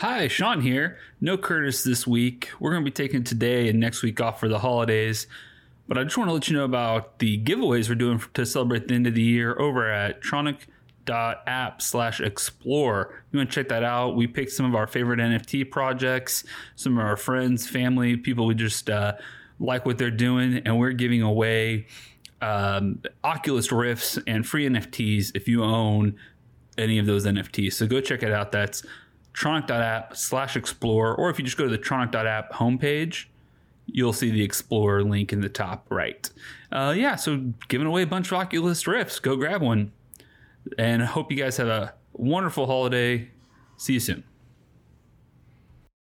Hi, Sean here. No Curtis this week. We're going to be taking today and next week off for the holidays. But I just want to let you know about the giveaways we're doing to celebrate the end of the year over at tronic.app slash explore. You want to check that out? We picked some of our favorite NFT projects, some of our friends, family, people we just uh, like what they're doing, and we're giving away um, Oculus Rifts and free NFTs if you own any of those NFTs. So go check it out. That's tronic.app slash explore, or if you just go to the tronic.app homepage, you'll see the Explorer link in the top right. Uh, yeah, so giving away a bunch of Oculus Rifts. Go grab one. And hope you guys have a wonderful holiday. See you soon.